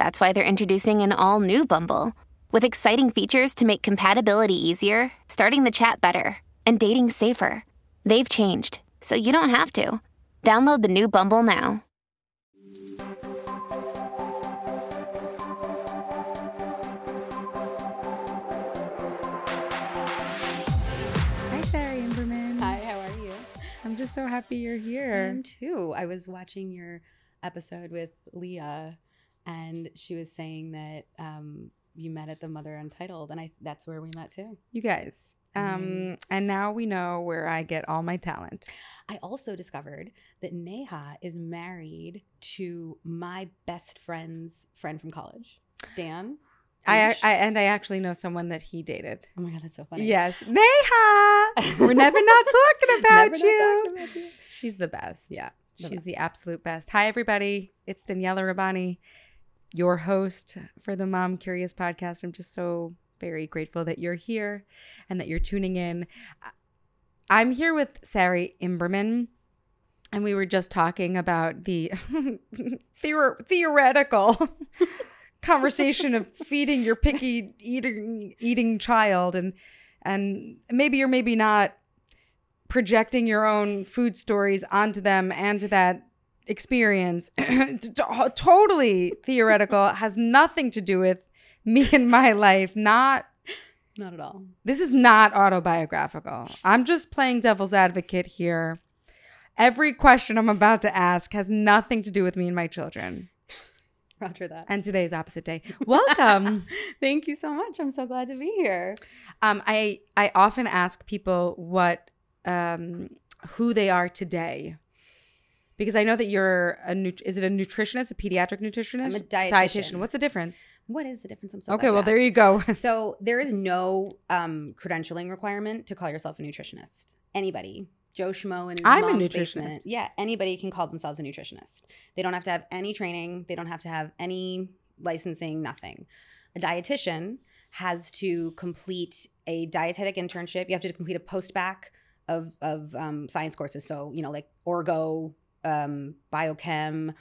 that's why they're introducing an all new Bumble with exciting features to make compatibility easier, starting the chat better, and dating safer. They've changed, so you don't have to. Download the new Bumble now. Hi, Sari Imberman. Hi, how are you? I'm just so happy you're I here. am too. I was watching your episode with Leah, and she was saying that um, you met at the Mother Untitled, and I that's where we met too. You guys. Um, Mm. and now we know where I get all my talent. I also discovered that Neha is married to my best friend's friend from college, Dan. I, I, and I actually know someone that he dated. oh my god, that's so funny. Yes, Neha. We're never not talking about Never not you. talking about you. She's the best. Yeah, the she's best. the absolute best. Hi, everybody. It's Daniella Rabbani, your host for the Mom Curious podcast. I'm just so very grateful that you're here and that you're tuning in. I'm here with Sari Imberman, and we were just talking about the theor- theoretical conversation of feeding your picky eating eating child, and and maybe or maybe not projecting your own food stories onto them and to that experience totally theoretical has nothing to do with me and my life not not at all. this is not autobiographical i'm just playing devil's advocate here every question i'm about to ask has nothing to do with me and my children Roger that. and today's opposite day welcome Thank you so much. I'm so glad to be here. um, i i often ask people what um, who they are today because I know that you're a nut- is it a nutritionist, a pediatric nutritionist? I'm a dietitian. What's the difference? What is the difference? I'm so okay, well there you go. So there is no um, credentialing requirement to call yourself a nutritionist. Anybody, Joe Schmo his I'm a nutritionist. basement, yeah, anybody can call themselves a nutritionist. They don't have to have any training. They don't have to have any licensing. Nothing. A dietitian has to complete a dietetic internship. You have to complete a post back of of um, science courses. So you know, like orgo, um, biochem,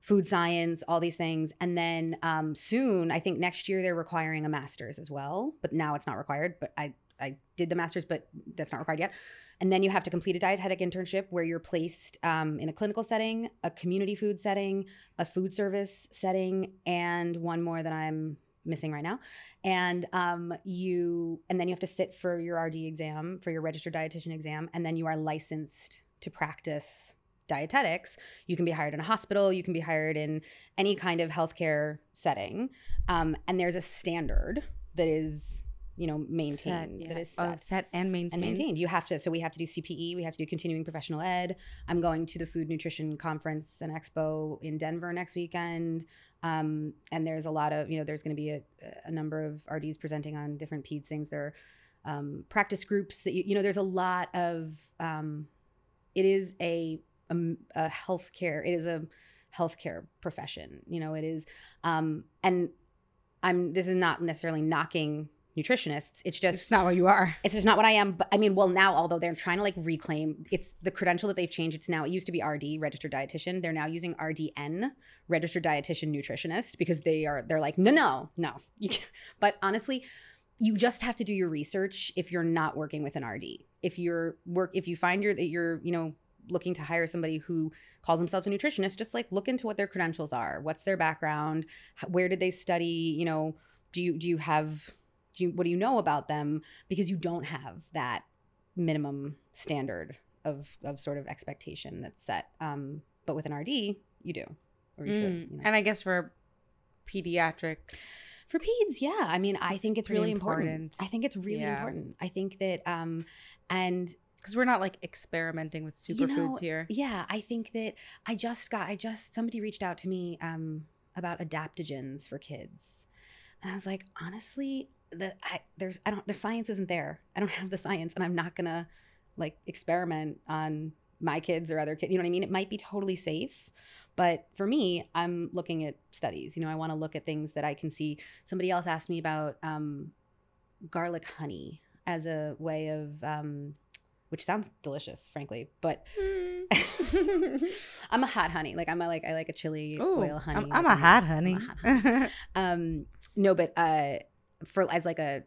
food science, all these things. And then um, soon, I think next year they're requiring a master's as well. But now it's not required. But I I did the master's, but that's not required yet. And then you have to complete a dietetic internship where you're placed um, in a clinical setting, a community food setting, a food service setting, and one more that I'm missing right now. And um, you, and then you have to sit for your RD exam, for your registered dietitian exam, and then you are licensed to practice dietetics. You can be hired in a hospital, you can be hired in any kind of healthcare setting, um, and there's a standard that is, you know, maintained. Set, That yeah. is Oh, set set and maintained. and maintained. You have to. So we have to do CPE. We have to do continuing professional ed. I'm going to the Food Nutrition Conference and Expo in Denver next weekend. Um, and there's a lot of, you know, there's going to be a, a number of RDs presenting on different PEDS things. There are um, practice groups that you, you know, there's a lot of. Um, it is a, a a healthcare. It is a healthcare profession. You know, it is. Um, and I'm. This is not necessarily knocking nutritionists. It's just It's not what you are. it's just not what I am. But I mean, well, now although they're trying to like reclaim, it's the credential that they've changed. It's now it used to be RD, registered dietitian. They're now using RDN, registered dietitian nutritionist, because they are they're like no no no. But honestly, you just have to do your research if you're not working with an RD. If you're work if you find you're that you're you know looking to hire somebody who calls themselves a nutritionist, just like look into what their credentials are. What's their background? Where did they study? You know, do you do you have do you what do you know about them? Because you don't have that minimum standard of of sort of expectation that's set. Um, but with an RD, you do, or you should. Mm. you know. And I guess for pediatric, For peds, yeah. I mean, I It's think it's really important. important. I think it's really Yeah. important. I think that, um, and because we're not like experimenting with You superfoods know, here. yeah, I think that I just got, I just, somebody reached out to me um, about adaptogens for kids. And I was like, honestly, the, I, there's, I don't, the science isn't there. I don't have the science and I'm not going to like experiment on my kids or other kids. You know what I mean? It might be totally safe. But for me, I'm looking at studies. You know, I want to look at things that I can see. Somebody else asked me about um, garlic honey as a way of, um, which sounds delicious, frankly. But I'm a hot honey. Like I'm a like I like a chili Ooh, oil honey. I'm, I'm Like, a hot I'm honey. a hot honey. um, no, but uh, for as like a,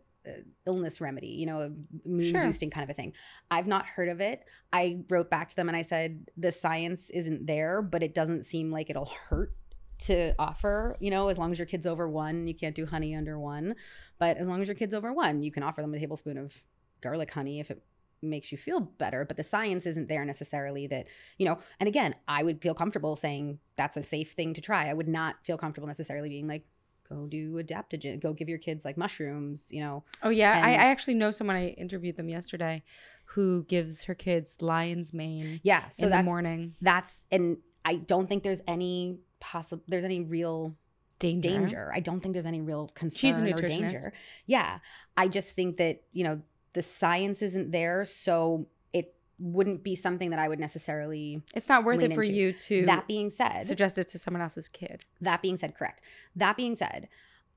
illness remedy, you know, a mood Sure. boosting kind of a thing. I've not heard of it. I wrote back to them and I said the science isn't there, but it doesn't seem like it'll hurt to offer. You know, as long as your kid's over one, you can't do honey under one. But as long as your kid's over one, you can offer them a tablespoon of garlic honey if it makes you feel better but the science isn't there necessarily that you know and again i would feel comfortable saying that's a safe thing to try i would not feel comfortable necessarily being like go do adaptogen go give your kids like mushrooms you know Oh yeah, I, And- I actually know someone. I interviewed them yesterday, who gives her kids lion's mane yeah so in the morning. that's and i don't think there's any possible there's any real Danger. danger i don't think there's any real concern She's a or danger yeah i just think that you know the science isn't there so it wouldn't be something that i would necessarily It's not worth it for into. you to that being said suggest it to someone else's kid. That being said, correct. That being said,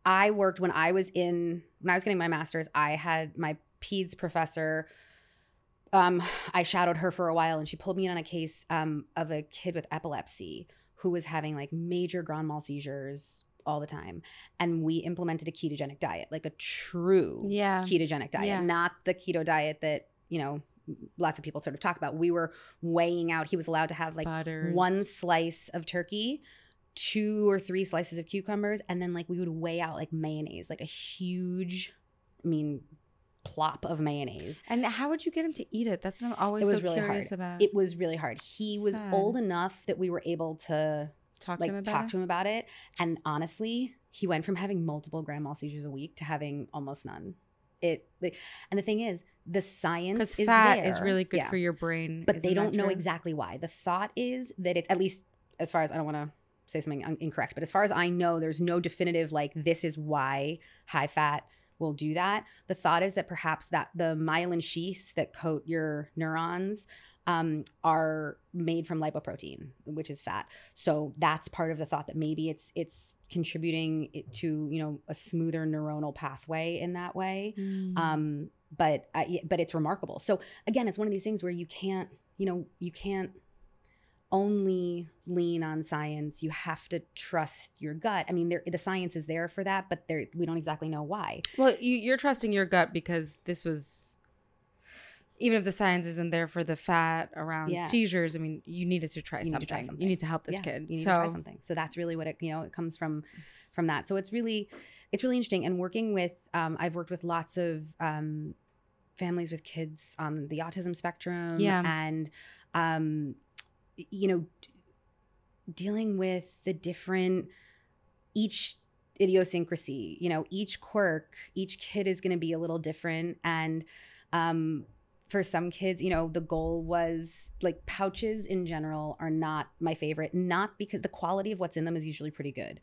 I worked when I was in when I was getting my master's. I had my peds professor. Um, I shadowed her for a while, and she pulled me in on a case um, of a kid with epilepsy who was having like major grand mal seizures all the time, and we implemented a ketogenic diet, like a true Yeah. ketogenic diet, Yeah. not the keto diet that you know lots of people sort of talk about. We were weighing out. He was allowed to have like Butters. one slice of turkey, two or three slices of cucumbers, and then like we would weigh out like mayonnaise, like a huge, I mean, plop of mayonnaise. And how would you get him to eat it? That's what I'm always It was so really curious hard. about. It was really hard. He was old enough that we were able to talk to him about talk it. to him about it, and honestly, he went from having multiple grand mal seizures a week to having almost none. It like, and the thing is, the science because is fat is really good Yeah. for your brain. but they Isn't don't know true? exactly why. The thought is that it's at least as far as I don't want to say something un- incorrect, but as far as I know, there's no definitive like this is why high fat will do that. The thought is that perhaps that the myelin sheaths that coat your neurons um, are made from lipoprotein, which is fat. So that's part of the thought that maybe it's it's contributing it to you know a smoother neuronal pathway in that way Mm. um but uh, but it's remarkable so again it's one of these things where you can't you know you can't only lean on science you have to trust your gut i mean there the science is there for that but there we don't exactly know why Well, you, you're trusting your gut because this was, even if the science isn't there for the fat around Yeah. seizures. I mean, you needed to try, You need something. to try You need to help this Yeah, kid. you need so to try something so that's really what it you know it comes from from that so it's really it's really interesting and working with um i've worked with lots of um families with kids on the autism spectrum Yeah. and um you know dealing with the different each idiosyncrasy you know each quirk each kid is going to be a little different. And um for some kids you know the goal was like pouches in general are not my favorite not because the quality of what's in them is usually pretty good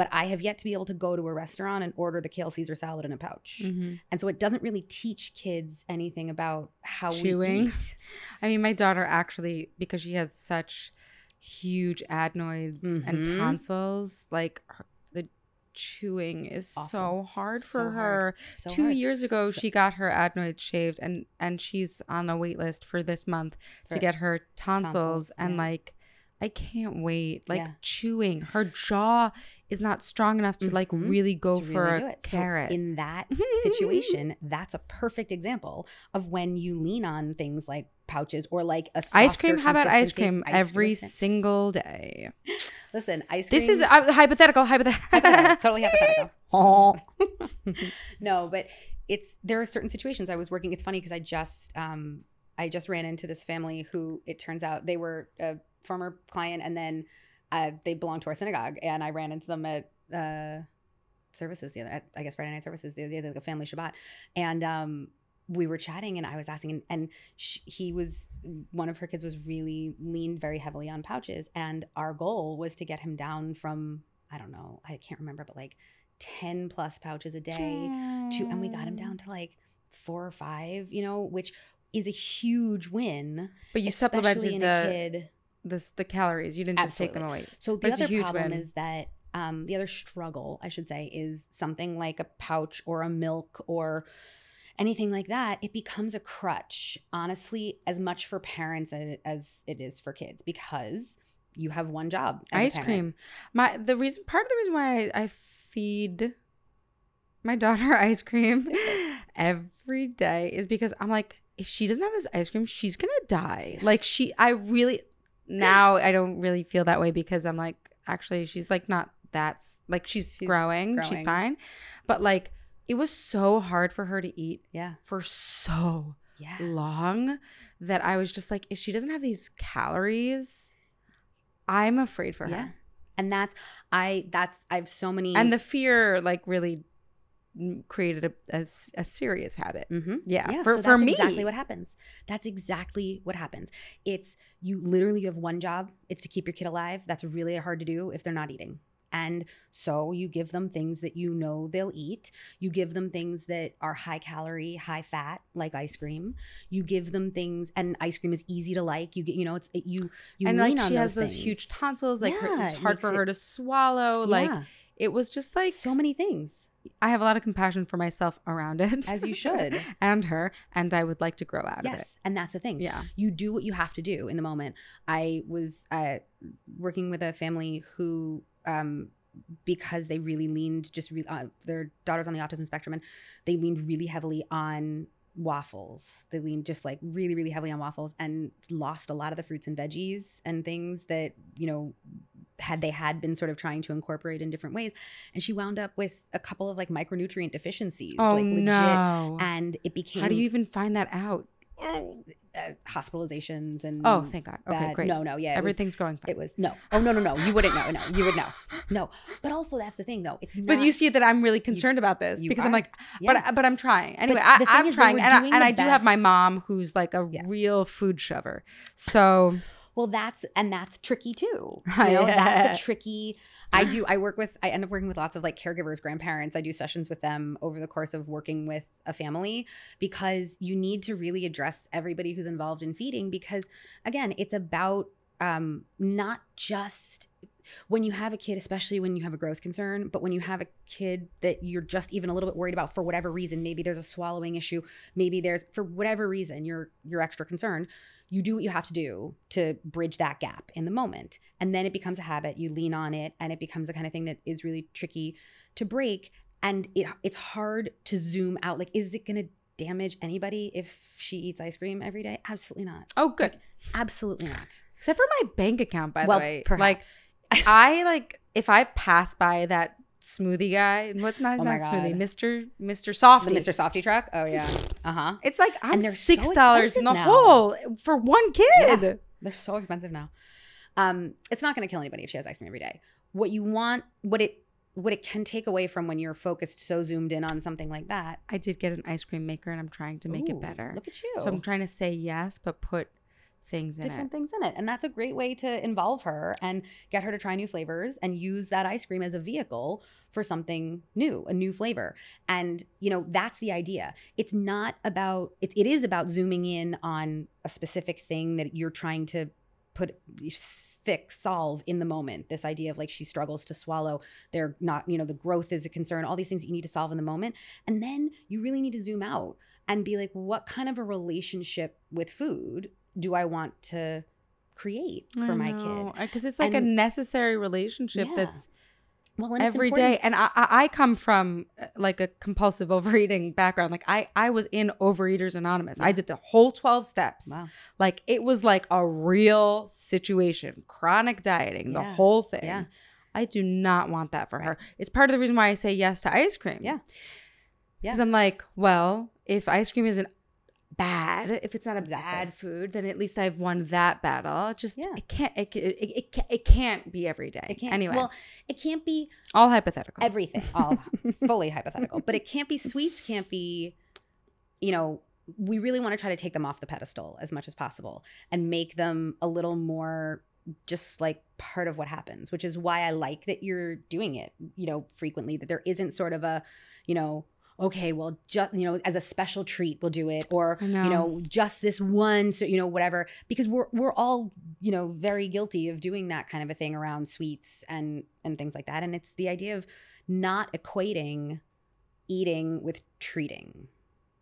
but i have yet to be able to go to a restaurant and order the kale caesar salad in a pouch Mhm. and so it doesn't really teach kids anything about how Chewing. we eat I mean, my daughter actually, because she had such huge adenoids and Mhm. tonsils, like her, the chewing is so Awful. hard So for hard. her. So Two hard. years ago, So- she got her adenoids shaved, and and she's on a wait list for this month to get her tonsils. tonsils, and yeah. like, I can't wait. Like Yeah. chewing, her jaw is not strong enough to like Mhm. really go to for really a it. So carrot. in that situation, that's a perfect example of when you lean on things like pouches or like a ice cream. How about ice cream Ice every listen, single day? listen, ice cream. This is uh, hypothetical. Hypothetical. hypothetical, totally hypothetical. no, but it's there are certain situations I was working. It's funny because I just um I just ran into this family who it turns out they were a former client and then uh, they belonged to our synagogue. And I ran into them at uh, services the other, I guess Friday night services the other like a family Shabbat. And um, we were chatting and I was asking, and, and sh he was, one of her kids was really leaned very heavily on pouches. And our goal was to get him down from, I don't know, I can't remember, but like 10 plus pouches a day to, and we got him down to like four or five, you know, which is a huge win. But you supplemented the kid. This the calories. You didn't just take them away. So the other huge problem win. is that um, the other struggle, I should say, is something like a pouch or a milk or anything like that. It becomes a crutch, honestly, as much for parents as, as it is for kids because you have one job. ice cream. My the reason part of the reason why I, I feed my daughter ice cream every day is because I'm like, if she doesn't have this ice cream, she's gonna die. Like she, I really now I don't really feel that way because I'm like, actually, she's like not that's like she's, She's growing, she's fine, but like it was so hard for her to eat Yeah. for so Yeah. long that I was just like, if she doesn't have these calories, I'm afraid for her. And that's, I, that's, I have so many. And the fear, like, really created a a serious habit. Mm-hmm. Yeah, Yeah, for, so for that's me. exactly what happens. That's exactly what happens. It's you literally you have one job. It's to keep your kid alive. That's really hard to do if they're not eating. And so you give them things that you know they'll eat. You give them things that are high calorie, high fat, like ice cream. You give them things, and ice cream is easy to like. You get, you know, it's it, you you and like she has those those huge tonsils, like her, it's hard for it- her to swallow. Like it was just like so many things. I have a lot of compassion for myself around it, As you should. and her, and I would like to grow out of it. Yes, and that's the thing. Yeah. you do what you have to do in the moment. I was uh, working with a family who, um, because they really leaned just re- uh, their daughter's on the autism spectrum, and they leaned really heavily on waffles. They leaned just like really, really heavily on waffles, and lost a lot of the fruits and veggies and things that you know had they had been sort of trying to incorporate in different ways. And she wound up with a couple of like micronutrient deficiencies. Oh like legit, no! And it became How do you even find that out? uh, hospitalizations and Oh, thank God. Okay, bad- great. No, no, yeah, it was- Everything's going fine. It was no. Oh no, no, no. You wouldn't know. No, you would know. No, but also that's the thing though. It's not, but you see that I'm really concerned about this you because I'm like, Yeah. but but I'm trying anyway. I, i'm trying, and I, and I do have my mom who's like a Yeah. real food shover. So well, that's and that's tricky too. You know, that's a tricky. I do. I work with. I end up working with lots of like caregivers, grandparents. I do sessions with them over the course of working with a family because you need to really address everybody who's involved in feeding because again, it's about um, not just when you have a kid, especially when you have a growth concern, but when you have a kid that you're just even a little bit worried about for whatever reason, maybe there's a swallowing issue, maybe there's for whatever reason you're you're extra concerned, you do what you have to do to bridge that gap in the moment. And then it becomes a habit, you lean on it, and it becomes the kind of thing that is really tricky to break. And it it's hard to zoom out. Like, is it gonna damage anybody if she eats ice cream every day? Absolutely not. oh, good. Absolutely not. Except for my bank account, by well, the way. perhaps. Like I like if I pass by that smoothie guy, what not, Oh not smoothie, Mister Mister Softy. the Mr. Softy truck. Oh yeah. Uh huh. It's like I'm And they're so six dollars in the now. hole for one kid. Yeah. They're so expensive now. Um, it's not going to kill anybody if she has ice cream every day. What you want, what it, what it can take away from when you're focused so zoomed in on something like that. I did get an ice cream maker, and I'm trying to make Ooh, it better. Look at you. So I'm trying to say yes, but put things in different it. things in it, and that's a great way to involve her and get her to try new flavors and use that ice cream as a vehicle for something new, a new flavor. And you know that's the idea. It's not about it. It is about zooming in on a specific thing that you're trying to put fix solve in the moment this idea of like she struggles to swallow they're not you know the growth is a concern all these things that you need to solve in the moment and then you really need to zoom out and be like what kind of a relationship with food do i want to create for my kid because it's like a necessary relationship Yeah. that's well and every day. And I, I come from uh, like a compulsive overeating background. Like I I was in Overeaters Anonymous. I did the whole twelve steps. wow Like it was like a real situation, chronic dieting, the whole thing. Yeah. I do not want that for Right. her. It's part of the reason why I say yes to ice cream. Yeah. Yeah. Because I'm like, well, if ice cream isn't bad, if it's not a Exactly. bad food, then at least I've won that battle. Just Yeah. it can't it, it, it, it, can't, it can't be every day. It can't. Anyway, Well, it can't be all hypothetical. everything, all fully hypothetical. But it can't be sweets. Can't be, you know. We really want to try to take them off the pedestal as much as possible and make them a little more just like part of what happens, which is why I like that you're doing it, you know, frequently, that there isn't sort of a, you know, okay, well, just, you know, as a special treat, we'll do it, or, know. you know, just this one, so, you know, whatever, because we're, we're all, you know, very guilty of doing that kind of a thing around sweets and, and things like that. And it's the idea of not equating eating with treating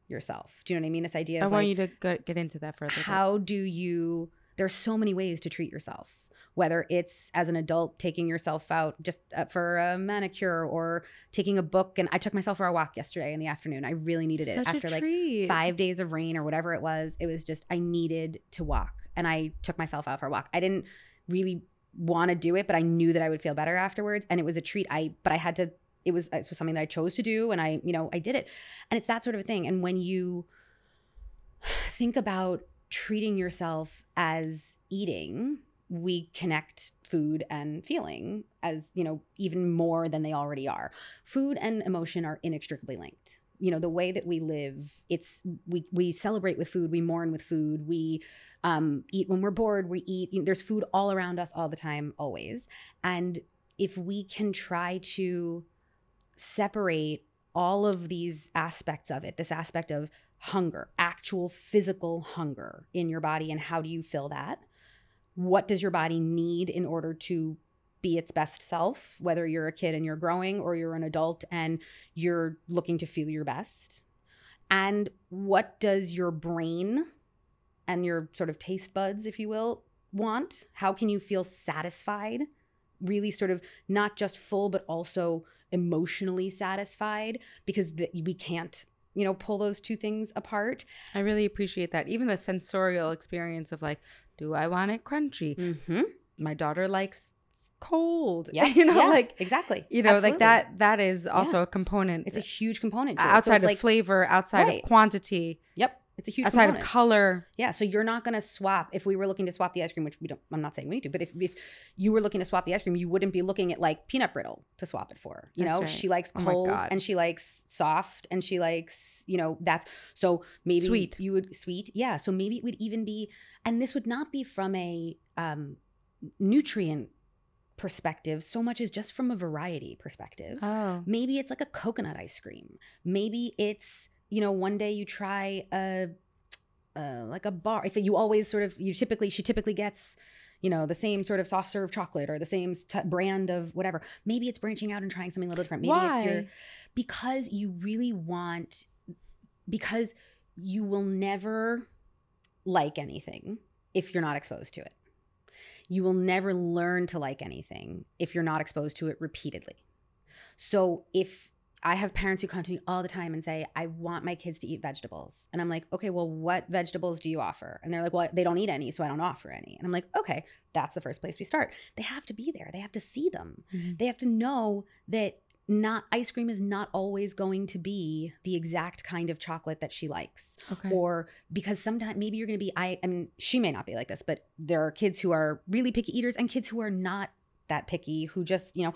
yourself. Do you know what I mean? This idea I want like, you to go, get into that further. how do you there's so many ways to treat yourself whether it's as an adult taking yourself out just uh, for a manicure or taking a book. And i took myself for a walk yesterday in the afternoon. I really needed it. Such a after like five days of rain or whatever it was it was just i needed to walk. And i took myself out for a walk. I didn't really want to do it but i knew that i would feel better afterwards. And it was a treat. I but i had to it was it was something that i chose to do and i you know i did it. And it's that sort of a thing. And when you think about treating yourself as eating we connect food and feeling as you know even more than they already are. Food and emotion are inextricably linked. You know the way that we live it's we we celebrate with food we mourn with food we um, eat when we're bored we eat you know, there's food all around us all the time always. And if we can try to separate all of these aspects of it this aspect of hunger actual physical hunger in your body and how do you fill that what does your body need in order to be its best self whether you're a kid and you're growing or you're an adult and you're looking to feel your best? And what does your brain and your sort of taste buds if you will want? How can you feel satisfied? Really sort of not just full but also emotionally satisfied because the, we can't you know pull those two things apart. I really appreciate that. Even the sensorial experience of like, do I want it crunchy? mm-hmm. My daughter likes cold. yeah you know, yeah, like exactly you know, Absolutely. like that. That is also a component. it's a huge component it. So outside of like, flavor, outside Right. of quantity, yep it's a huge outside component. of color. Yeah, so you're not going to swap if we were looking to swap the ice cream, which we don't. I'm not saying we need to, but if, if you were looking to swap the ice cream, you wouldn't be looking at like peanut brittle to swap it for. You That's know, right. she likes Oh cold God. and she likes soft and she likes you know that's so maybe Sweet. You would sweet, yeah. So maybe it would even be, and this would not be from a um, nutrient perspective so much as just from a variety perspective. Oh, Maybe it's like a coconut ice cream. Maybe it's you know one day you try a uh, like a bar. If you always sort of you typically she typically gets you know the same sort of soft serve chocolate or the same t- brand of whatever. Maybe it's branching out and trying something a little different. Maybe it's your Why? because you really want because you will never like anything if you're not exposed to it. You will never learn to like anything if you're not exposed to it repeatedly. So if I have parents who come to me all the time and say, I want my kids to eat vegetables. And I'm like, okay, well, what vegetables do you offer? And they're like, well, they don't eat any, so I don't offer any. And I'm like, okay, that's the first place we start. They have to be there, they have to see them. Mhm. They have to know that not ice cream is not always going to be the exact kind of chocolate that she likes okay. or because sometimes maybe you're going to be I, I mean she may not be like this but there are kids who are really picky eaters and kids who are not that picky who just you know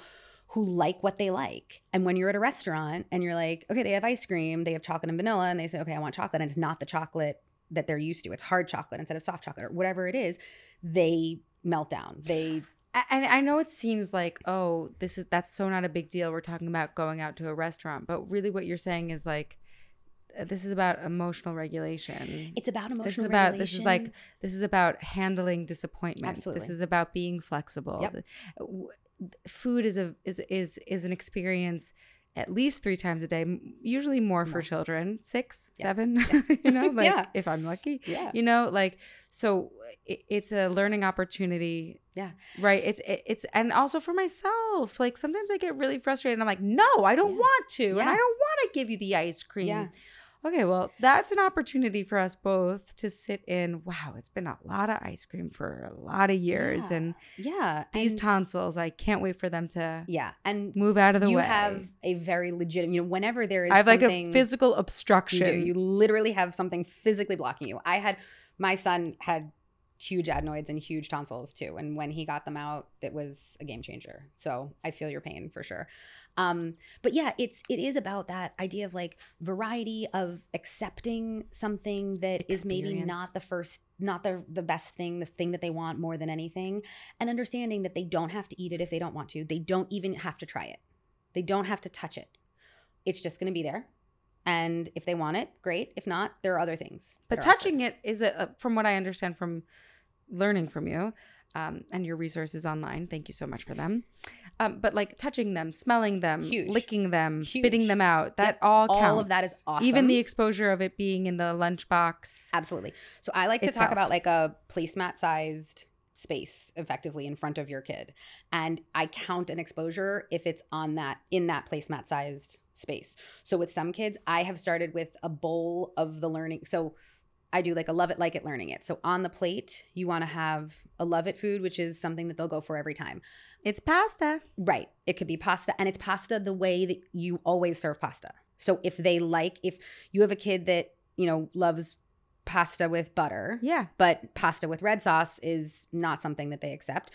who like what they like and when you're at a restaurant and you're like okay they have ice cream they have chocolate and vanilla and they say okay i want chocolate and it's not the chocolate that they're used to it's hard chocolate instead of soft chocolate or whatever it is they melt down they and I know it seems like, oh, this is that's so not a big deal. We're talking about going out to a restaurant, but really, what you're saying is like, uh, this is about emotional regulation. it's about emotional this is about this is like this is about handling disappointment. Absolutely. This is about being flexible. Yep. Food is a is is is an experience at least three times a day. Usually more for children, six, Yeah. seven. you know, like Yeah. if I'm lucky yeah you know like so it, it's a learning opportunity Yeah. right it's it, it's and also for myself like sometimes i get really frustrated and i'm like no i don't Yeah. want to and i don't want to give you the ice cream Yeah. Okay, well, that's an opportunity for us both to sit in. Wow, it's been a lot of ice cream for a lot of years, Yeah. and Yeah. these and- tonsils, I can't wait for them to Yeah. And move out of the you way. You have a very legitimate, you know, whenever there is I have like a physical obstruction. you do, you literally have something physically blocking you. I had, my son had huge adenoids and huge tonsils too. And when he got them out, it was a game changer. So I feel your pain for sure. Um, but yeah, it's it is about that idea of like variety of accepting something that is maybe not the first, not the the best thing, the thing that they want more than anything, and understanding that they don't have to eat it if they don't want to. They don't even have to try it. They don't have to touch it. It's just going to be there. And if they want it, great. If not, there are other things. But are offered. touching it is a- from what I understand from learning from you um, and your resources online. Thank you so much for them. Um, but like touching them, smelling them, Huge. licking them, spitting them out, that Yep. all counts. All of that is awesome. Even the exposure of it being in the lunchbox. Absolutely. So I like to talk about like a placemat sized space effectively in front of your kid. And I count an exposure if it's on that in that placemat sized space. So with some kids, I have started with a bowl of the learning. So I do like a love it, like it, learning it. So on the plate, you want to have a love it food, which is something that they'll go for every time. It's pasta. Right. It could be pasta, and it's pasta the way that you always serve pasta. So if they like, if you have a kid that, you know, loves pasta with butter, Yeah. but pasta with red sauce is not something that they accept.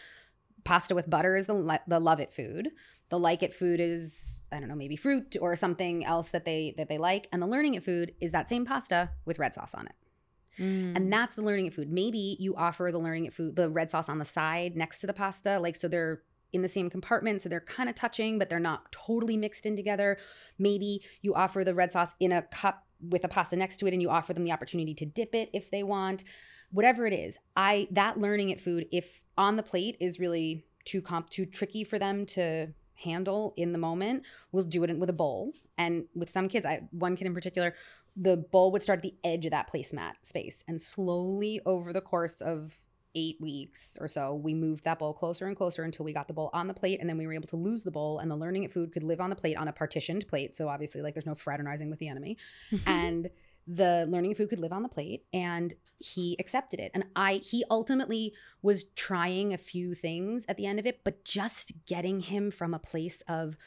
Pasta with butter is the, the love it food. The like it food is I don't know maybe fruit or something else that they that they like, and the learning it food is that same pasta with red sauce on it. Mm. And that's the learning it food. Maybe you offer the learning it food, the red sauce on the side next to the pasta, like so they're in the same compartment, so they're kind of touching, but they're not totally mixed in together. Maybe you offer the red sauce in a cup with a pasta next to it, and you offer them the opportunity to dip it if they want. Whatever it is, I that learning it food, if on the plate is really too comp too tricky for them to handle in the moment, we'll do it with a bowl. And with some kids, I one kid in particular, the bowl would start at the edge of that placemat space and slowly over the course of eight weeks or so we moved that bowl closer and closer until we got the bowl on the plate and then we were able to lose the bowl and the learning it food could live on the plate on a partitioned plate so obviously like there's no fraternizing with the enemy. And the learning food could live on the plate and he accepted it. And i he ultimately was trying a few things at the end of it but just getting him from a place of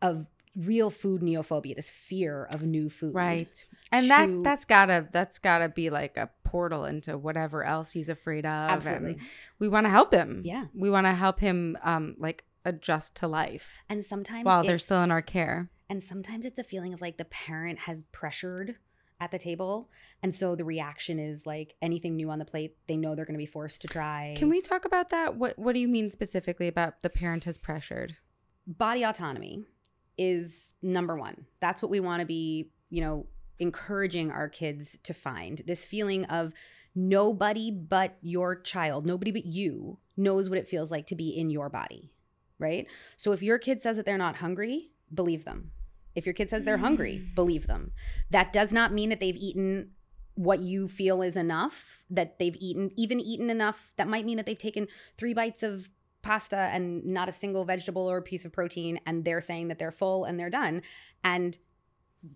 of real food neophobia this fear of new food Right. And that to- that's gotta that's gotta be like a portal into whatever else he's afraid of. and Absolutely. we want to help him. Yeah. We want to help him um like adjust to life and sometimes while they're still in our care. and sometimes it's a feeling of like the parent has pressured at the table and so the reaction is like anything new on the plate they know they're going to be forced to try Can we talk about that? What what do you mean specifically about the parent has pressured? body autonomy is number one. That's what we want to be, you know, encouraging our kids to find this feeling of nobody but your child, nobody but you knows what it feels like to be in your body, right? So if your kid says that they're not hungry, believe them. If your kid says they're hungry, mm. believe them. That does not mean that they've eaten what you feel is enough, that they've eaten, even eaten enough. That might mean that they've taken three bites of pasta and not a single vegetable or piece of protein and they're saying that they're full and they're done and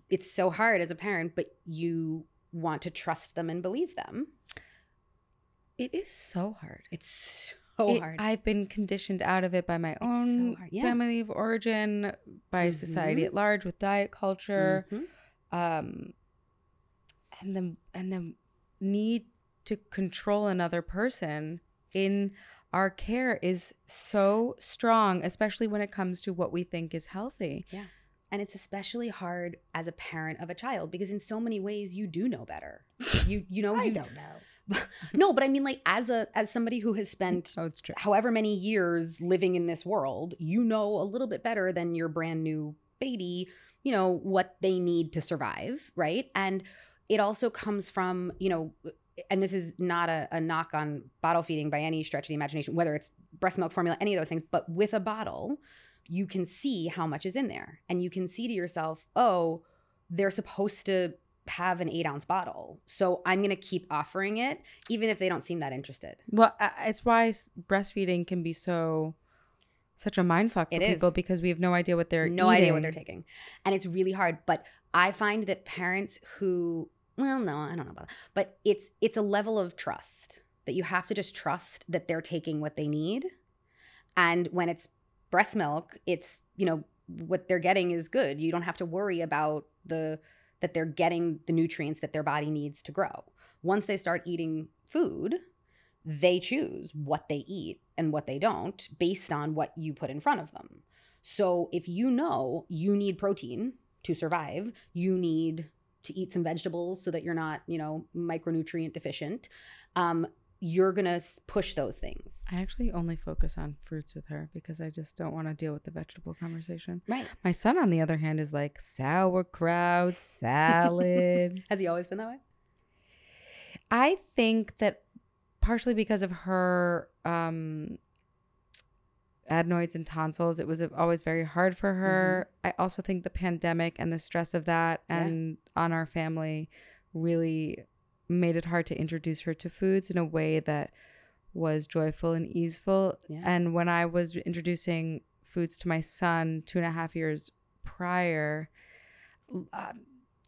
it's so hard as a parent but you want to trust them and believe them It is so hard. it's so It- hard I've been conditioned out of it by my so own hard, yeah. family of origin, by society Mhm. at large, with diet culture. Mhm. um and the and the need to control another person in our care is so strong especially when it comes to what we think is healthy Yeah. and it's especially hard as a parent of a child because in so many ways you do know better you you know you don't know no but i mean like as a as somebody who has spent oh it's true however many years living in this world, you know a little bit better than your brand new baby, you know, what they need to survive, right? And it also comes from, you know, and this is not a, a knock on bottle feeding by any stretch of the imagination, whether it's breast milk formula, any of those things, but with a bottle, you can see how much is in there. And you can see to yourself, oh, they're supposed to have an eight ounce bottle. So I'm going to keep offering it, even if they don't seem that interested. well it's why breastfeeding can be so such a mind fuck for It is. people because we have no idea what they're no idea what they're taking and it's really hard but i find that parents who well no i don't know about that. But it's it's a level of trust that you have to just trust that they're taking what they need. And when it's breast milk it's you know what they're getting is good. You don't have to worry about the that they're getting the nutrients that their body needs to grow. Once they start eating food they choose what they eat and what they don't based on what you put in front of them. So if you know you need protein to survive, you need to eat some vegetables so that you're not, you know, micronutrient deficient. Um, you're gonna push those things. I actually only focus on fruits with her because I just don't want to deal with the vegetable conversation. Right. My son, on the other hand, is like sauerkraut, salad. Has he always been that way? I think that partially because of her um, adenoids and tonsils, it was always very hard for her. I also think the pandemic and the stress of that Yeah. and on our family really made it hard to introduce her to foods in a way that was joyful and easeful. Yeah. And when I was introducing foods to my son two and a half years prior, um,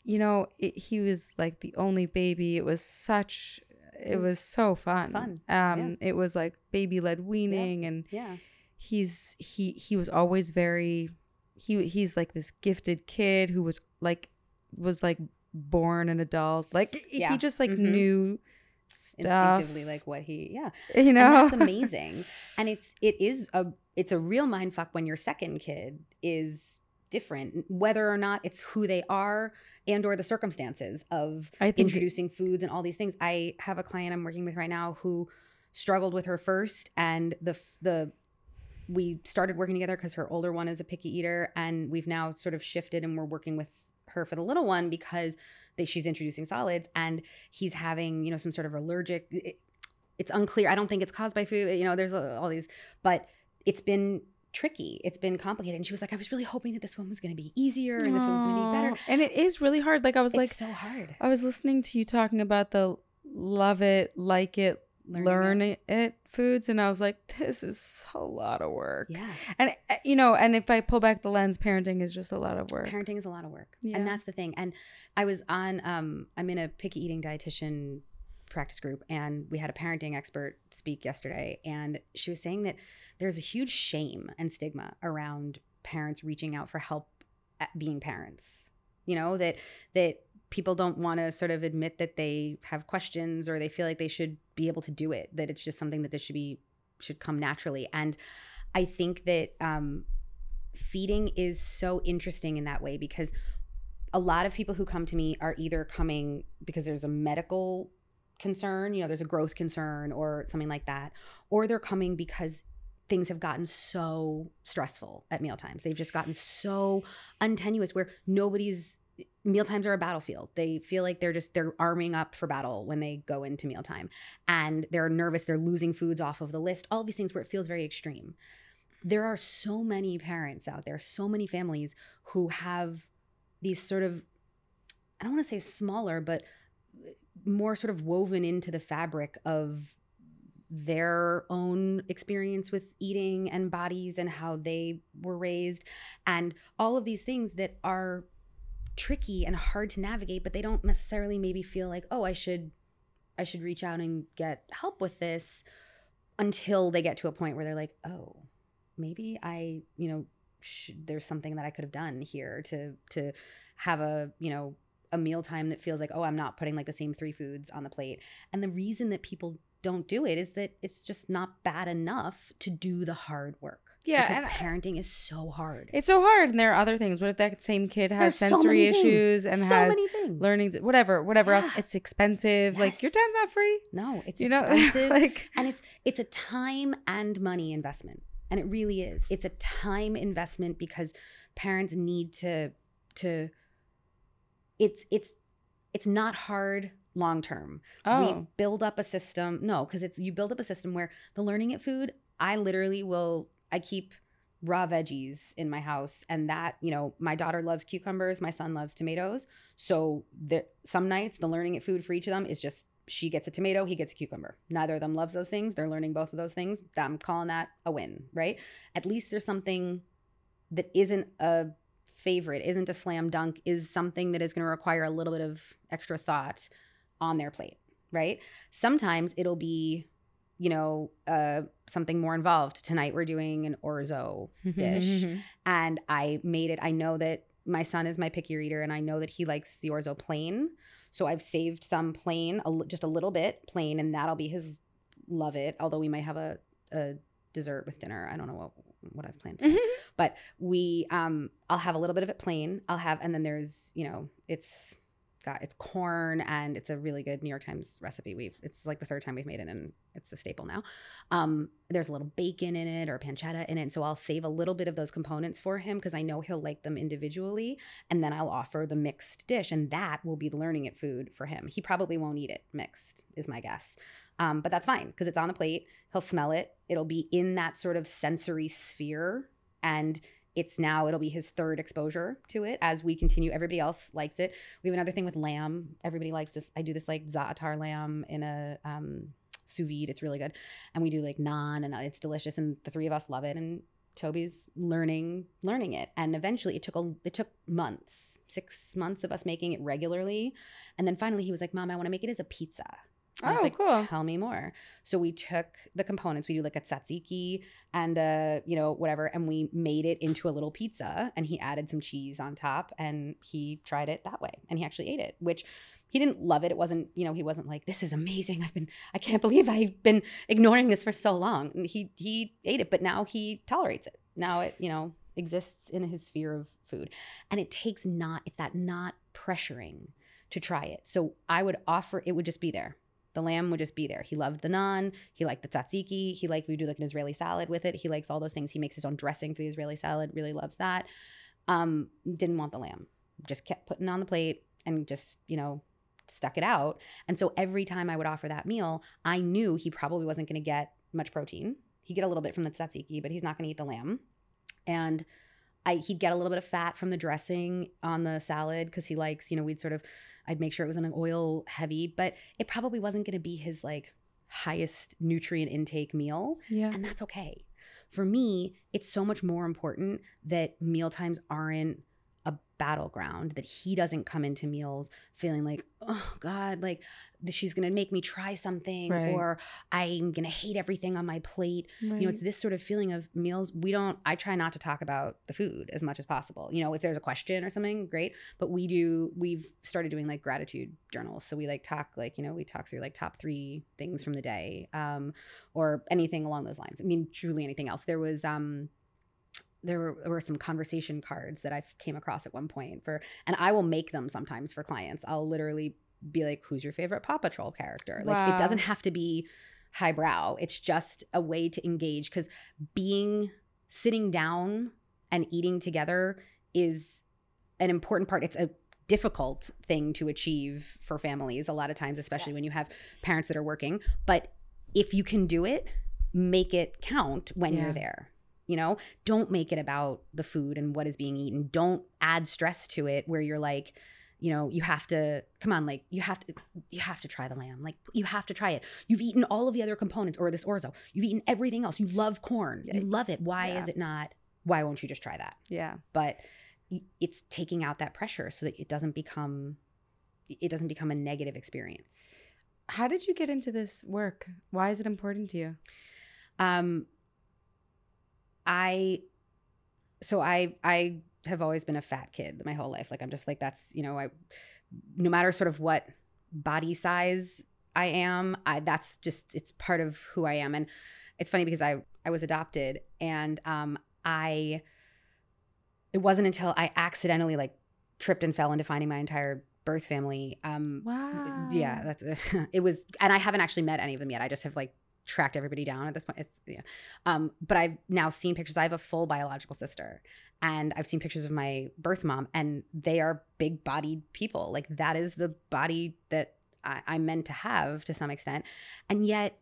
you know, it, he was like the only baby. It was such, it was so fun. fun, Um, it was like baby led weaning, and Yeah. He's he he was always very, he he's like this gifted kid who was like was like born an adult. Like Yeah. he just like Mhm. knew stuff. Instinctively, like what he, yeah. you know, that's amazing and it's it is a it's a real mind fuck when your second kid is different whether or not it's who they are and or the circumstances of introducing foods and all these things i have a client i'm working with right now who struggled with her first and the the we started working together because her older one is a picky eater and we've now sort of shifted and we're working with her for the little one because they, she's introducing solids and he's having you know some sort of allergic it- it's unclear. I don't think it's caused by food you know there's all these but it's been tricky. It's been complicated. And she was like i was really hoping that this one was going to be easier and this one was going to be better. And it is really hard. Like I was it's like, so hard. I was listening to you talking about the love it, like it, Learning learn it. foods, and I was like, this is a lot of work. yeah And uh, you know, and if I pull back the lens, parenting is just a lot of work. parenting is a lot of work Yeah. and that's the thing and i was on um i'm in a picky eating dietitian practice group and we had a parenting expert speak yesterday and she was saying that there's a huge shame and stigma around parents reaching out for help at being parents you know that that people don't want to sort of admit that they have questions or they feel like they should be able to do it that it's just something that this should be should come naturally and i think that um feeding is so interesting in that way because a lot of people who come to me are either coming because there's a medical concern, you know, there's a growth concern or something like that, or they're coming because things have gotten so stressful at mealtimes. They've just gotten so untenuous where nobody's mealtimes are a battlefield. They feel like they're just they're arming up for battle when they go into mealtime and they're nervous, they're losing foods off of the list. All these things where it feels very extreme. There are so many parents out there, so many families who have these sort of I don't want to say smaller, but more sort of woven into the fabric of their own experience with eating and bodies and how they were raised and all of these things that are tricky and hard to navigate but they don't necessarily maybe feel like oh I should I should reach out and get help with this until they get to a point where they're like oh maybe I you know sh- there's something that I could have done here to to have a you know a mealtime that feels like oh I'm not putting like the same three foods on the plate. And the reason that people don't do it is that it's just not bad enough to do the hard work Yeah, because and I- parenting is so hard It's so hard, and there are other things. What if that same kid has There's so sensory things. issues and so has learning, whatever, whatever else? It's expensive. Like your time's not free. no it's you know, expensive like and it's it's a time and money investment and it really is it's a time investment because parents need to to it's it's it's not hard long term Oh. we build up a system no because it's you build up a system where the learning at food i literally will i keep raw veggies in my house and that you know my daughter loves cucumbers my son loves tomatoes so the, some nights the learning at food for each of them is just she gets a tomato, he gets a cucumber. Neither of them loves those things. They're learning both of those things. I'm calling that a win, right? At least there's something that isn't a favorite, isn't a slam dunk, is something that is going to require a little bit of extra thought on their plate, right? Sometimes it'll be, you know, uh, something more involved. Tonight we're doing an orzo dish, and I made it. I know that my son is my picky reader, and I know that he likes the orzo plain. So I've saved some plain, a, just a little bit plain, and that'll be his love it. Although we might have a, a dessert with dinner. I don't know what what I've planned. but we um I'll have a little bit of it plain. I'll have and then there's, you know, it's got it's corn and it's a really good New York Times recipe. We've it's like the third time we've made it and it's a staple now. Um there's a little bacon in it or pancetta in it. So I'll save a little bit of those components for him because I know he'll like them individually and then I'll offer the mixed dish and that will be the learning it food for him. He probably won't eat it mixed is my guess. Um, but that's fine because it's on the plate. He'll smell it. It'll be in that sort of sensory sphere. And it's now, it'll be his third exposure to it as we continue. Everybody else likes it. We have another thing with lamb. Everybody likes this. I do this like za'atar lamb in a um, sous vide. It's really good. And we do like naan and it's delicious. And the three of us love it. And Toby's learning learning it and eventually it took a it took months 6 months of us making it regularly and then finally he was like mom I want to make it as a pizza I was Oh, like, cool. Tell me more. So we took the components. We do like a tzatziki and uh, you know, whatever, and we made it into a little pizza. And he added some cheese on top, and he tried it that way, and he actually ate it, which he didn't love it. It wasn't, you know, he wasn't like, "This is amazing. I've been, I can't believe I've been ignoring this for so long." And he he ate it, but now he tolerates it. Now it, you know, exists in his sphere of food, and it takes not. It's that not pressuring to try it. So I would offer. It would just be there the lamb would just be there. He loved the naan. He liked the tzatziki. He liked we do like an Israeli salad with it. He likes all those things. He makes his own dressing for the Israeli salad. Really loves that. Um, didn't want the lamb. Just kept putting on the plate and just you know stuck it out. And so every time I would offer that meal, I knew he probably wasn't going to get much protein. He'd get a little bit from the tzatziki, but he's not going to eat the lamb. And I, he'd get a little bit of fat from the dressing on the salad because he likes, you know, we'd sort of, I'd make sure it was an oil heavy, but it probably wasn't going to be his like highest nutrient intake meal. Yeah. And that's okay. For me, it's so much more important that meal times aren't a battleground, that he doesn't come into meals feeling like, oh God, like she's to make me try something Right. or I'm to hate everything on my plate. You know, it's this sort of feeling of meals. We don't, I try not to talk about the food as much as possible. You know, if there's a question or something, great. But we do, we've started doing like gratitude journals. So we like talk, like, you know, we talk through like top three things from the day um, or anything along those lines. I mean, truly anything else. There was, um, there were, were some conversation cards that I came across at one point for, and I will make them sometimes for clients. I'll literally be like, "Who's your favorite Paw Patrol character?" Like, it doesn't have to be highbrow. It's just a way to engage because being sitting down and eating together is an important part. It's a difficult thing to achieve for families a lot of times, especially when you have parents that are working. But if you can do it, make it count when Yeah. you're there. You know, don't make it about the food and what is being eaten. Don't add stress to it where you're like, you know, you have to come on, like you have to you have to try the lamb. Like you have to try it. You've eaten all of the other components or this orzo. You've eaten everything else. You love corn. You love it. Why Yeah. is it not? Why won't you just try that? Yeah. But it's taking out that pressure so that it doesn't become it doesn't become a negative experience. How did you get into this work? Why is it important to you? Um I so I I have always been a fat kid my whole life. Like I'm just like that's, you know, I no matter sort of what body size I am, I that's just it's part of who I am and it's funny because I I was adopted and um I it wasn't until I accidentally like tripped and fell into finding my entire birth family um Wow. yeah that's it was and i haven't actually met any of them yet i just have like tracked everybody down at this point. It's yeah. Um but i've now seen pictures. I have a full biological sister and i've seen pictures of my birth mom and they are big bodied people. Like that is the body that I, i'm meant to have to some extent. And yet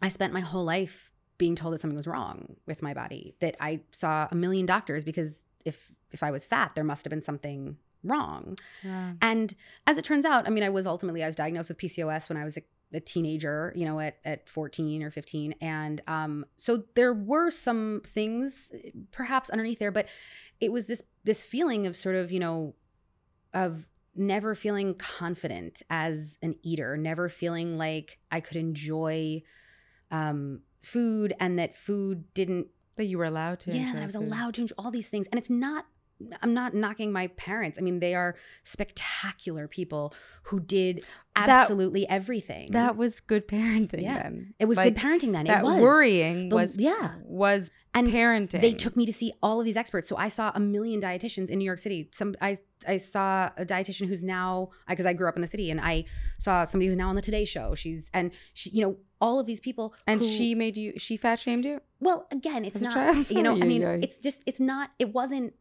i spent my whole life being told that something was wrong with my body that i saw a million doctors because if if i was fat there must have been something wrong. Yeah. And as it turns out, I mean, I was ultimately I was diagnosed with PCOS when I was a, a teenager, you know, at at 14 or 15, and um, so there were some things perhaps underneath there, but it was this this feeling of sort of you know of never feeling confident as an eater, never feeling like I could enjoy um, food and that food didn't That you were allowed to. yeah, that I was food. allowed to enjoy all these things. And it's not, I'm not knocking my parents. I mean, they are spectacular people who did That- absolutely everything. That was good parenting Yeah. then. it was Like, good parenting then. That it was. worrying The- was yeah. was And parenting. They took me to see all of these experts. So I saw a million dietitians in New York City. Some I I saw a dietitian who's now because I grew up in the city, and I saw somebody who's now on the Today Show. She's and she, you know, all of these people. and who- she made you. She fat shamed you. Well, again, it's not. You know, I mean, it's just it's not. It wasn't.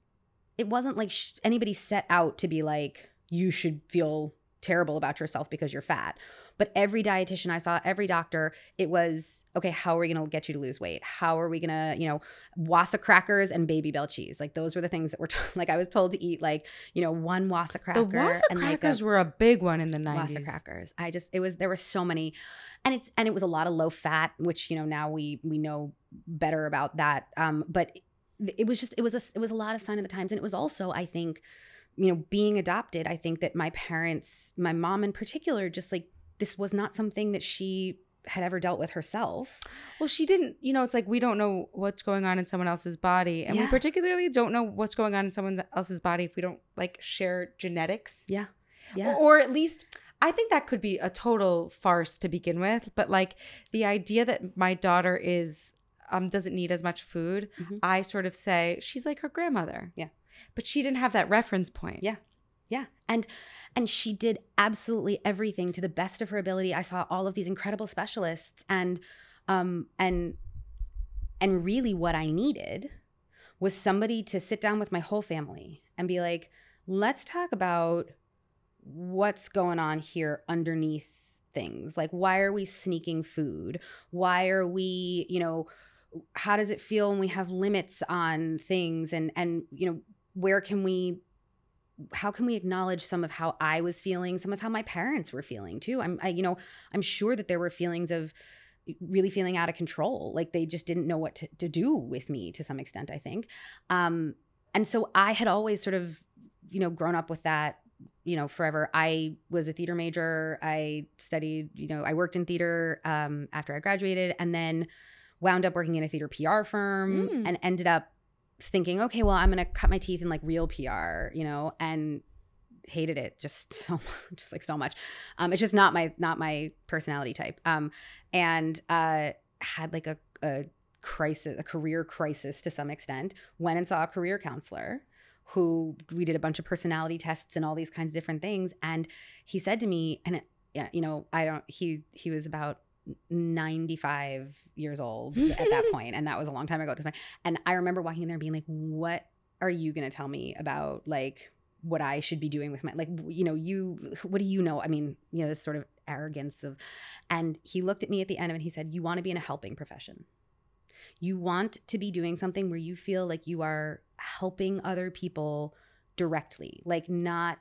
It wasn't like sh- anybody set out to be like you should feel terrible about yourself because you're fat. But every dietitian I saw, every doctor, it was okay. How are we going to get you to lose weight? How are we going to, you know, Wasa crackers and Babybel cheese? Like those were the things that were t- like I was told to eat, like you know, one Wasa cracker. the Wasa and like a- crackers were a big one in the nineties. Wasa crackers. I just it was there were so many, and it's and it was a lot of low fat, which you know now we we know better about that. Um, but it, was just it was a it was a lot of sign of the times, and it was also I think, you know, being adopted. I think that my parents, my mom in particular, just like this was not something that she had ever dealt with herself. Well, she didn't. You know, it's like we don't know what's going on in someone else's body, and we particularly don't know what's going on in someone else's body if we don't like share genetics. Yeah, yeah, Or at least I think that could be a total farce to begin with. But like the idea that my daughter is um doesn't need as much food, Mhm. I sort of say she's like her grandmother. Yeah. But she didn't have that reference point. Yeah. Yeah. And and she did absolutely everything to the best of her ability. I saw all of these incredible specialists and um and and really what I needed was somebody to sit down with my whole family and be like, "Let's talk about what's going on here underneath things. Like why are we sneaking food? Why are we, you know, how does it feel when we have limits on things and and you know, where can we how can we acknowledge some of how I was feeling, some of how my parents were feeling too? I'm, I, you know, I'm sure that there were feelings of really feeling out of control, like they just didn't know what to, to do with me to some extent. I think, um, and so I had always sort of, you know, grown up with that, you know, forever. I was a theater major. I studied, you know, I worked in theater um, after I graduated, and then wound up working in a theater PR firm, Mm. and ended up thinking, okay, well, I'm gonna cut my teeth in like real PR, you know, and hated it just so just like so much. Um, it's just not my not my personality type. Um, and uh, had like a, a crisis, a career crisis to some extent. Went and saw a career counselor who we did a bunch of personality tests and all these kinds of different things. And he said to me, and it, yeah, you know, I don't. He he was about 95 years old at that point and that was a long time ago at this point. And i remember walking in there being like what are you going to tell me about like what i should be doing with my like you know you what do you know? I mean you know this sort of arrogance of and he looked at me at the end of it and he said you want to be in a helping profession. You want to be doing something where you feel like you are helping other people directly like not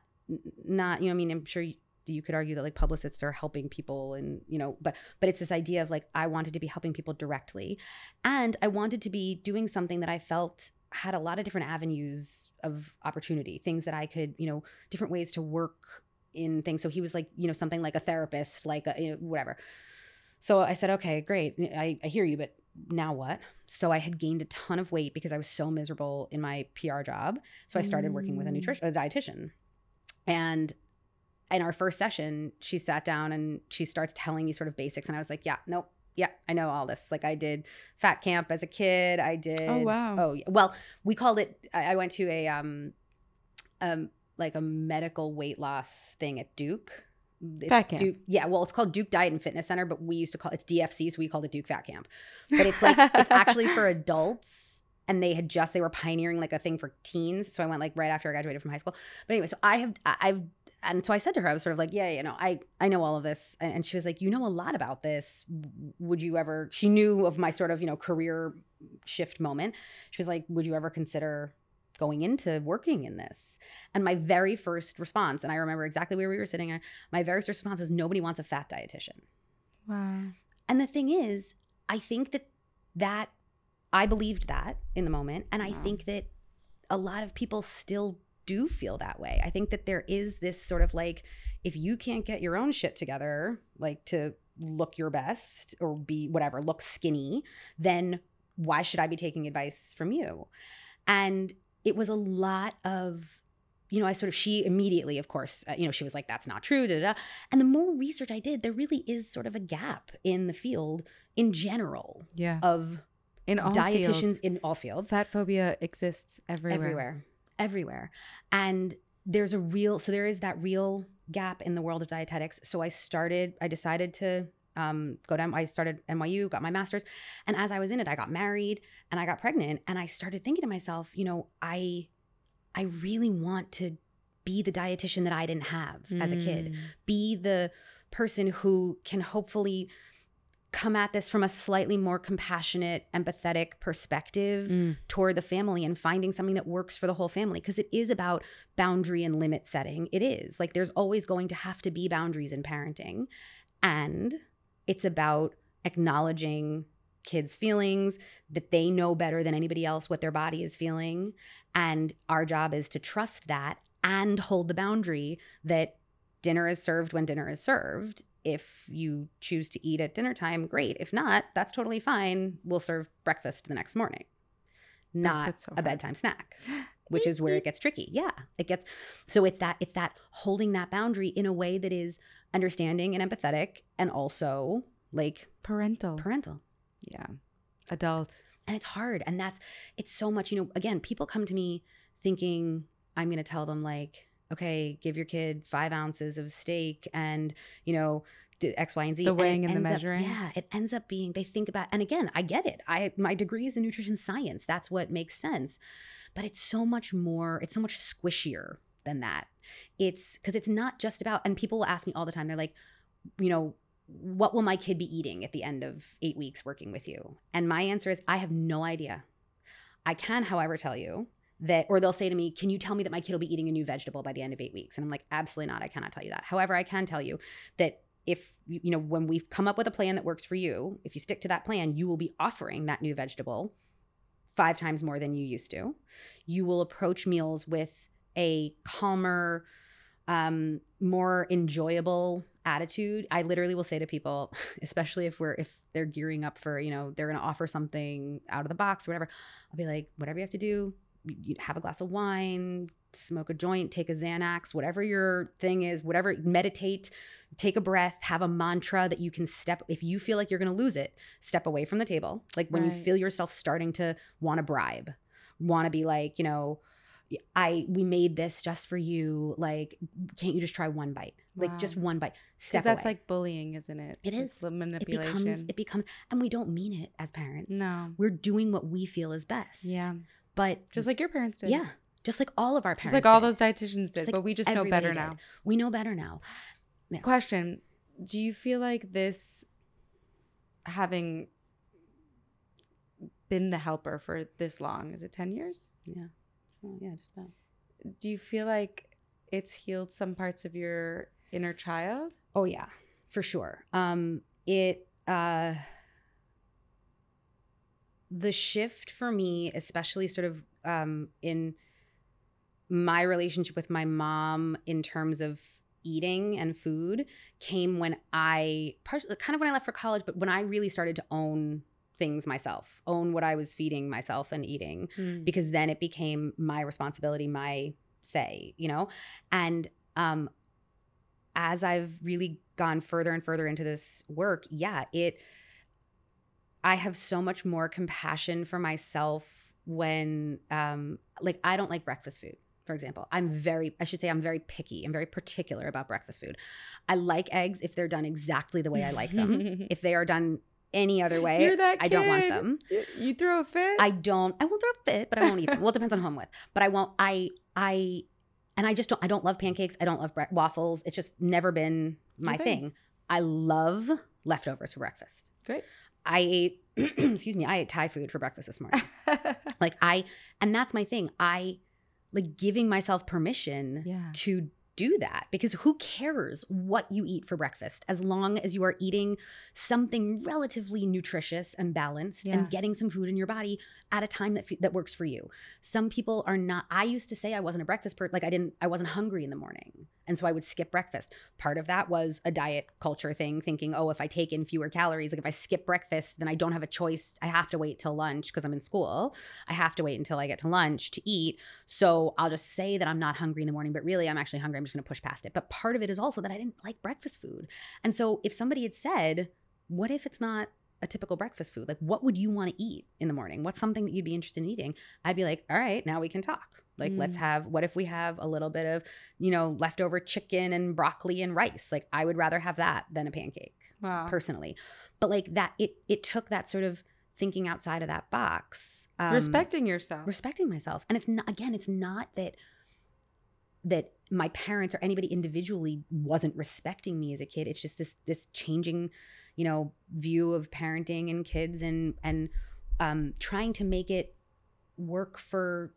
not you know i mean? I'm sure you, you could argue that like publicists are helping people and you know but but it's this idea of like i wanted to be helping people directly. And i wanted to be doing something that i felt had a lot of different avenues of opportunity things that i could you know different ways to work in things. So he was like you know something like a therapist like a, you know, whatever. So i said okay great. I, I hear you but now what? So i had gained a ton of weight because i was so miserable in my pr job. So i started working with a Mm. nutrition a dietitian. And in our first session, she sat down and she starts telling me sort of basics. And I was like, yeah, nope. Yeah, I know all this. Like I did fat camp as a kid. I did. Oh, wow. Oh, yeah. well, we called it. I I went to a um, um, like a medical weight loss thing at Duke. Fat camp. Duke, yeah, well, it's called Duke Diet and Fitness Center, but we used to call it's DFC, so we called it Duke Fat Camp. But it's like it's actually for adults, and they had just they were pioneering like a thing for teens. So I went like right after I graduated from high school. But anyway, so I have I- I've and so I said to her, I was sort of like, yeah, you know, I I know all of this, and, and she was like, you know a lot about this. Would you ever? She knew of my sort of you know career shift moment. She was like, would you ever consider going into working in this. And my very first response, and I remember exactly where we were sitting, my very first response was nobody wants a fat dietitian. Wow. And the thing is, I think that that I believed that in the moment. And I think that a lot of people still do feel that way. I think that there is this sort of like, if you can't get your own shit together, like to look your best or be whatever, look skinny, then why should I be taking advice from you? And it was a lot of, you know, I sort of, she immediately, of course, uh, you know, she was like, that's not true. Da, da, da. And the more research I did, there really is sort of a gap in the field in general Yeah. of In all dietitians fields, in all fields fat phobia exists everywhere. everywhere everywhere. And there's a real so there is that real gap in the world of dietetics. So i started i decided to um, go to i started nyu got my master's. And as i was in it i got married and i got pregnant and i started thinking to myself you know i i really want to be the dietitian that i didn't have as a kid Mm. be the person who can hopefully come at this from a slightly more compassionate empathetic perspective Mm. toward the family and finding something that works for the whole family because it is about boundary and limit setting it is like there's always going to have to be boundaries in parenting and it's about acknowledging kids feelings that they know better than anybody else what their body is feeling and our job is to trust that and hold the boundary that dinner is served when dinner is served if you choose to eat at dinner time great if not that's totally fine we'll serve breakfast the next morning not so a bedtime snack which is where it gets tricky yeah it gets so it's that it's that holding that boundary in a way that is understanding and empathetic and also like Parental. parental yeah. Adult. and it's hard and that's it's so much you know again people come to me thinking i'm going to tell them like okay give your kid five ounces of steak and you know x y and z The weighing and the ends up- measuring. yeah it ends up being they think about and again i get it i my degree is in nutrition science that's what makes sense but it's so much more it's so much squishier than that. It's because it's not just about and people will ask me all the time they're like you know what will my kid be eating at the end of eight weeks working with you? And my answer is i have no idea. I can however tell you that or they'll say to me can you tell me that my kid will be eating a new vegetable by the end of eight weeks? And i'm like absolutely not. I cannot tell you that. However i can tell you that if you know when we've come up with a plan that works for you if you stick to that plan you will be offering that new vegetable five times more than you used to. You will approach meals with a calmer um more enjoyable attitude. I literally will say to people especially if we're if they're gearing up for you know they're going to offer something out of the box or whatever i'll be like whatever you have to do have a glass of wine smoke a joint take a xanax whatever your thing is whatever meditate take a breath have a mantra that you can step if you feel like you're going to lose it step away from the table like when you feel yourself starting to want to bribe want to be like you know i we made this just for you like can't you just try one bite like Wow. just one bite Because step that's away like bullying, isn't it? It It's is. the it manipulation. becomes it becomes and we don't mean it as parents no. we're doing what we feel is best Yeah. But Just like your parents did. yeah just like all of our parents Just like all did. those dietitians did, like but we just know better did. now. we know better now Yeah. Question: Do you feel like this, having been the helper for this long, is it ten years? yeah so yeah just about Do you feel like it's healed some parts of your inner child? Oh yeah, for sure. Um it uh the shift for me, especially sort of um in my relationship with my mom in terms of eating and food came when I kind of when I left for college, but when I really started to own things myself, own what I was feeding myself and eating Hmm. because then it became my responsibility, my say, you know? And um as I've really gone further and further into this work, yeah, it I have so much more compassion for myself when um like I don't like breakfast food. For example, I'm very, I should say, I'm very picky. I'm very particular about breakfast food. I like eggs if they're done exactly the way I like them. if they are done any other way, You're that I don't want them. You throw a fit. I don't. I won't throw a fit, but I won't eat them. Well, it depends on who I'm with. But I won't. I I and I just don't. I don't love pancakes. I don't love bre- waffles. It's just never been my Okay. thing. I love leftovers for breakfast. Great. I ate. excuse me. I ate Thai food for breakfast this morning. like I, and that's my thing. I like giving myself permission Yeah. to do that because who cares what you eat for breakfast as long as you are eating something relatively nutritious and balanced Yeah. and getting some food in your body at a time that that works for you. Some people are not I used to say I wasn't a breakfast person like I didn't I wasn't hungry in the morning and so I would skip breakfast. Part of that was a diet culture thing thinking oh if I take in fewer calories like if I skip breakfast then I don't have a choice. I have to wait till lunch because I'm in school. I have to wait until I get to lunch to eat. So I'll just say that I'm not hungry in the morning, but really I'm actually hungry. I'm just going to push past it. But part of it is also that I didn't like breakfast food. And so if somebody had said, what if it's not a typical breakfast food? Like, what would you want to eat in the morning? What's something that you'd be interested in eating? I'd be like, all right, now we can talk. Like, let's Mm. have, what if we have a little bit of, you know, leftover chicken and broccoli and rice? Like, I would rather have that than a pancake Wow. personally. But like that, it, it took that sort of thinking outside of that box. um, Respecting yourself. respecting myself and it's not again it's not that that my parents or anybody individually wasn't respecting me as a kid it's just this this changing you know view of parenting and kids and and um trying to make it work for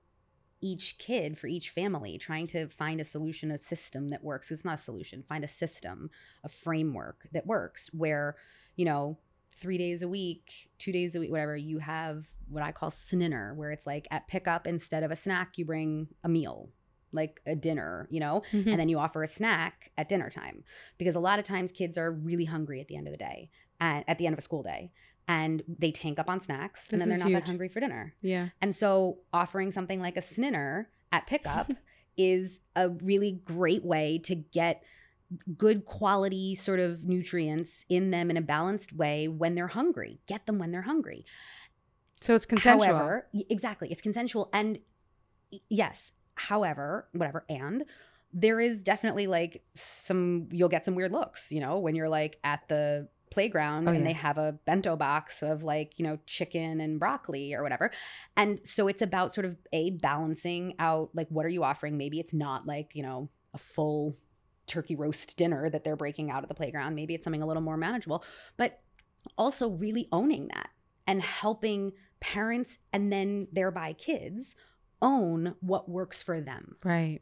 each kid for each family trying to find a solution a system that works. It's not a solution. Find a system a framework that works where you know three days a week, two days a week, whatever, you have what I call sninner, where it's like at pickup, instead of a snack, you bring a meal, like a dinner, you know, Mhm. and then you offer a snack at dinner time. Because a lot of times kids are really hungry at the end of the day, and at the end of a school day, and they tank up on snacks, and then they're not huge. that hungry for dinner. yeah. And so offering something like a sninner at pickup is a really great way to get good quality sort of nutrients in them in a balanced way when they're hungry. Get them when they're hungry. So it's consensual. However, exactly, it's consensual and yes, however, whatever and there is definitely like some you'll get some weird looks, you know, when you're like at the playground Oh, and yeah. they have a bento box of like, you know, chicken and broccoli or whatever. And so it's about sort of a balancing out like what are you offering? Maybe it's not like, you know, a full turkey roast dinner that they're breaking out at the playground. Maybe it's something a little more manageable, but also really owning that and helping parents and then thereby kids own what works for them. Right.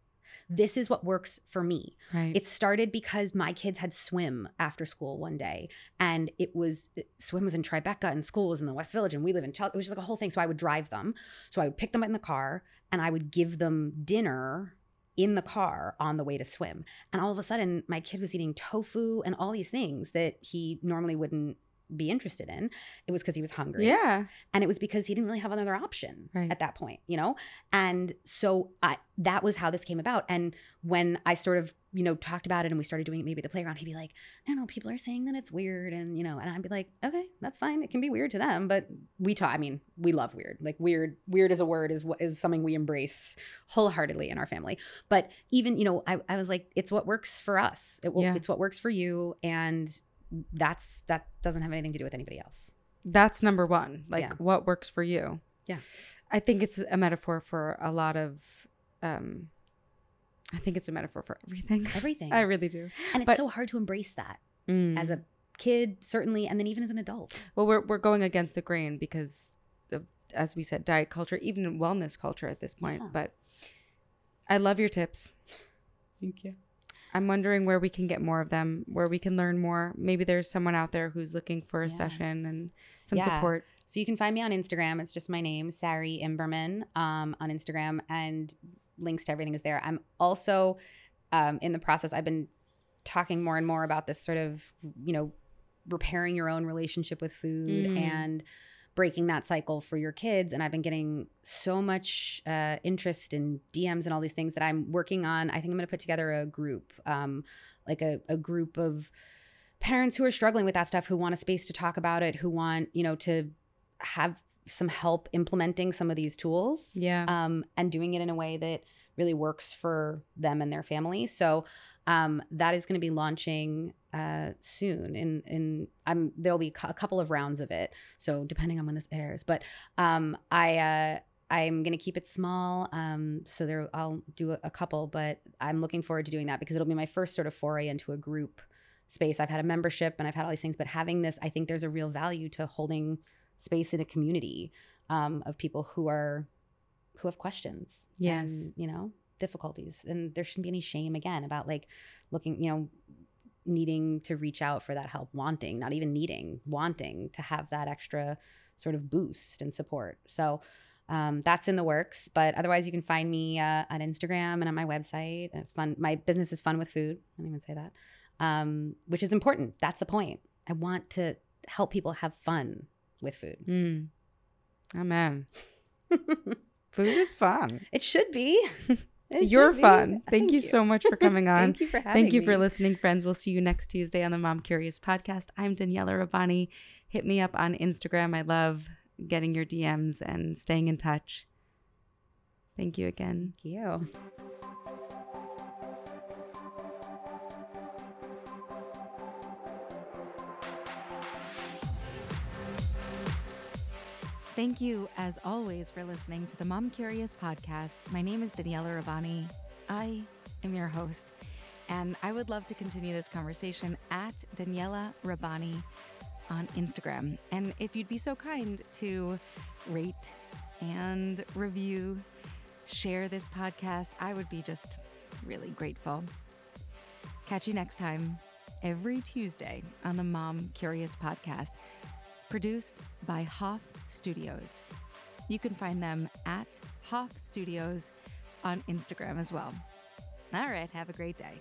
This is what works for me. Right. It started because my kids had swim after school one day, and it was swim was in Tribeca, and school was in the West Village, and we live in Chelsea. It was just like a whole thing. So I would drive them. So I would pick them up in the car, and I would give them dinner in the car on the way to swim. And all of a sudden, my kid was eating tofu and all these things that he normally wouldn't be interested in. It was because he was hungry. yeah. And it was because he didn't really have another option Right. at that point, you know? And so I that was how this came about. And when I sort of, you know, talked about it and we started doing it maybe at the playground, he'd be like, I don't know, people are saying that it's weird. And, you know, and I'd be like, okay, that's fine. It can be weird to them. But we talk, I mean, we love weird. Like weird, weird as a word is what is something we embrace wholeheartedly in our family. But even, you know, I, I was like, it's what works for us. It will, Yeah. it's what works for you. And that's, that doesn't have anything to do with anybody else. That's number one. Like Yeah. what works for you. Yeah. I think it's a metaphor for a lot of um I think it's a metaphor for everything. Everything. I really do. And it's so hard to embrace that Mm. as a kid, certainly, and then even as an adult. well, we're we're going against the grain because of, as we said, diet culture, even wellness culture at this point. Yeah. But I love your tips. Thank you. I'm wondering where we can get more of them, where we can learn more. Maybe there's someone out there who's looking for a Yeah. session and some Yeah. support. So you can find me on Instagram. It's just my name, Sari Imberman, um, on Instagram, and links to everything is there. I'm also um, in the process. I've been talking more and more about this sort of, you know, repairing your own relationship with food Mm. and breaking that cycle for your kids. And I've been getting so much uh, interest in DMs and all these things that I'm working on. I think I'm going to put together a group, um, like a, a group of parents who are struggling with that stuff, who want a space to talk about it, who want, you know, to have some help implementing some of these tools Yeah. um, and doing it in a way that really works for them and their family. So um, that is going to be launching uh, soon. And in I'm there'll be a couple of rounds of it. So depending on when this airs, but um, I. Uh, I'm gonna keep it small, um, so there I'll do a, a couple, but I'm looking forward to doing that because it'll be my first sort of foray into a group space. I've had a membership and I've had all these things, but having this, I think there's a real value to holding space in a community um, of people who are who have questions. Yes. And, you know, difficulties. And there shouldn't be any shame again about like looking, you know, needing to reach out for that help, wanting, not even needing, wanting to have that extra sort of boost and support. So um, that's in the works. But otherwise, you can find me uh, on Instagram and on my website. Uh, Fun. My business is fun with food. I didn't even say that, um, which is important. That's the point. I want to help people have fun with food. Mm. Amen. Food is fun. It should be. It You're fun. Thank, you, so much for coming on. Thank you for having Thank you for listening, friends. We'll see you next Tuesday on the Mom Curious podcast. I'm Daniella Rabbani. Hit me up on Instagram. I love getting your DMs and staying in touch. Thank you again. Thank you. Thank you, as always, for listening to the Mom Curious podcast. My name is Daniella Rabbani. I am your host, and I would love to continue this conversation at Daniella Rabbani on Instagram. And if you'd be so kind to rate and review, share this podcast, I would be just really grateful. Catch you next time, every Tuesday on the Mom Curious podcast produced by Hoff Studios. You can find them at Hoff Studios on Instagram as well. All right, have a great day.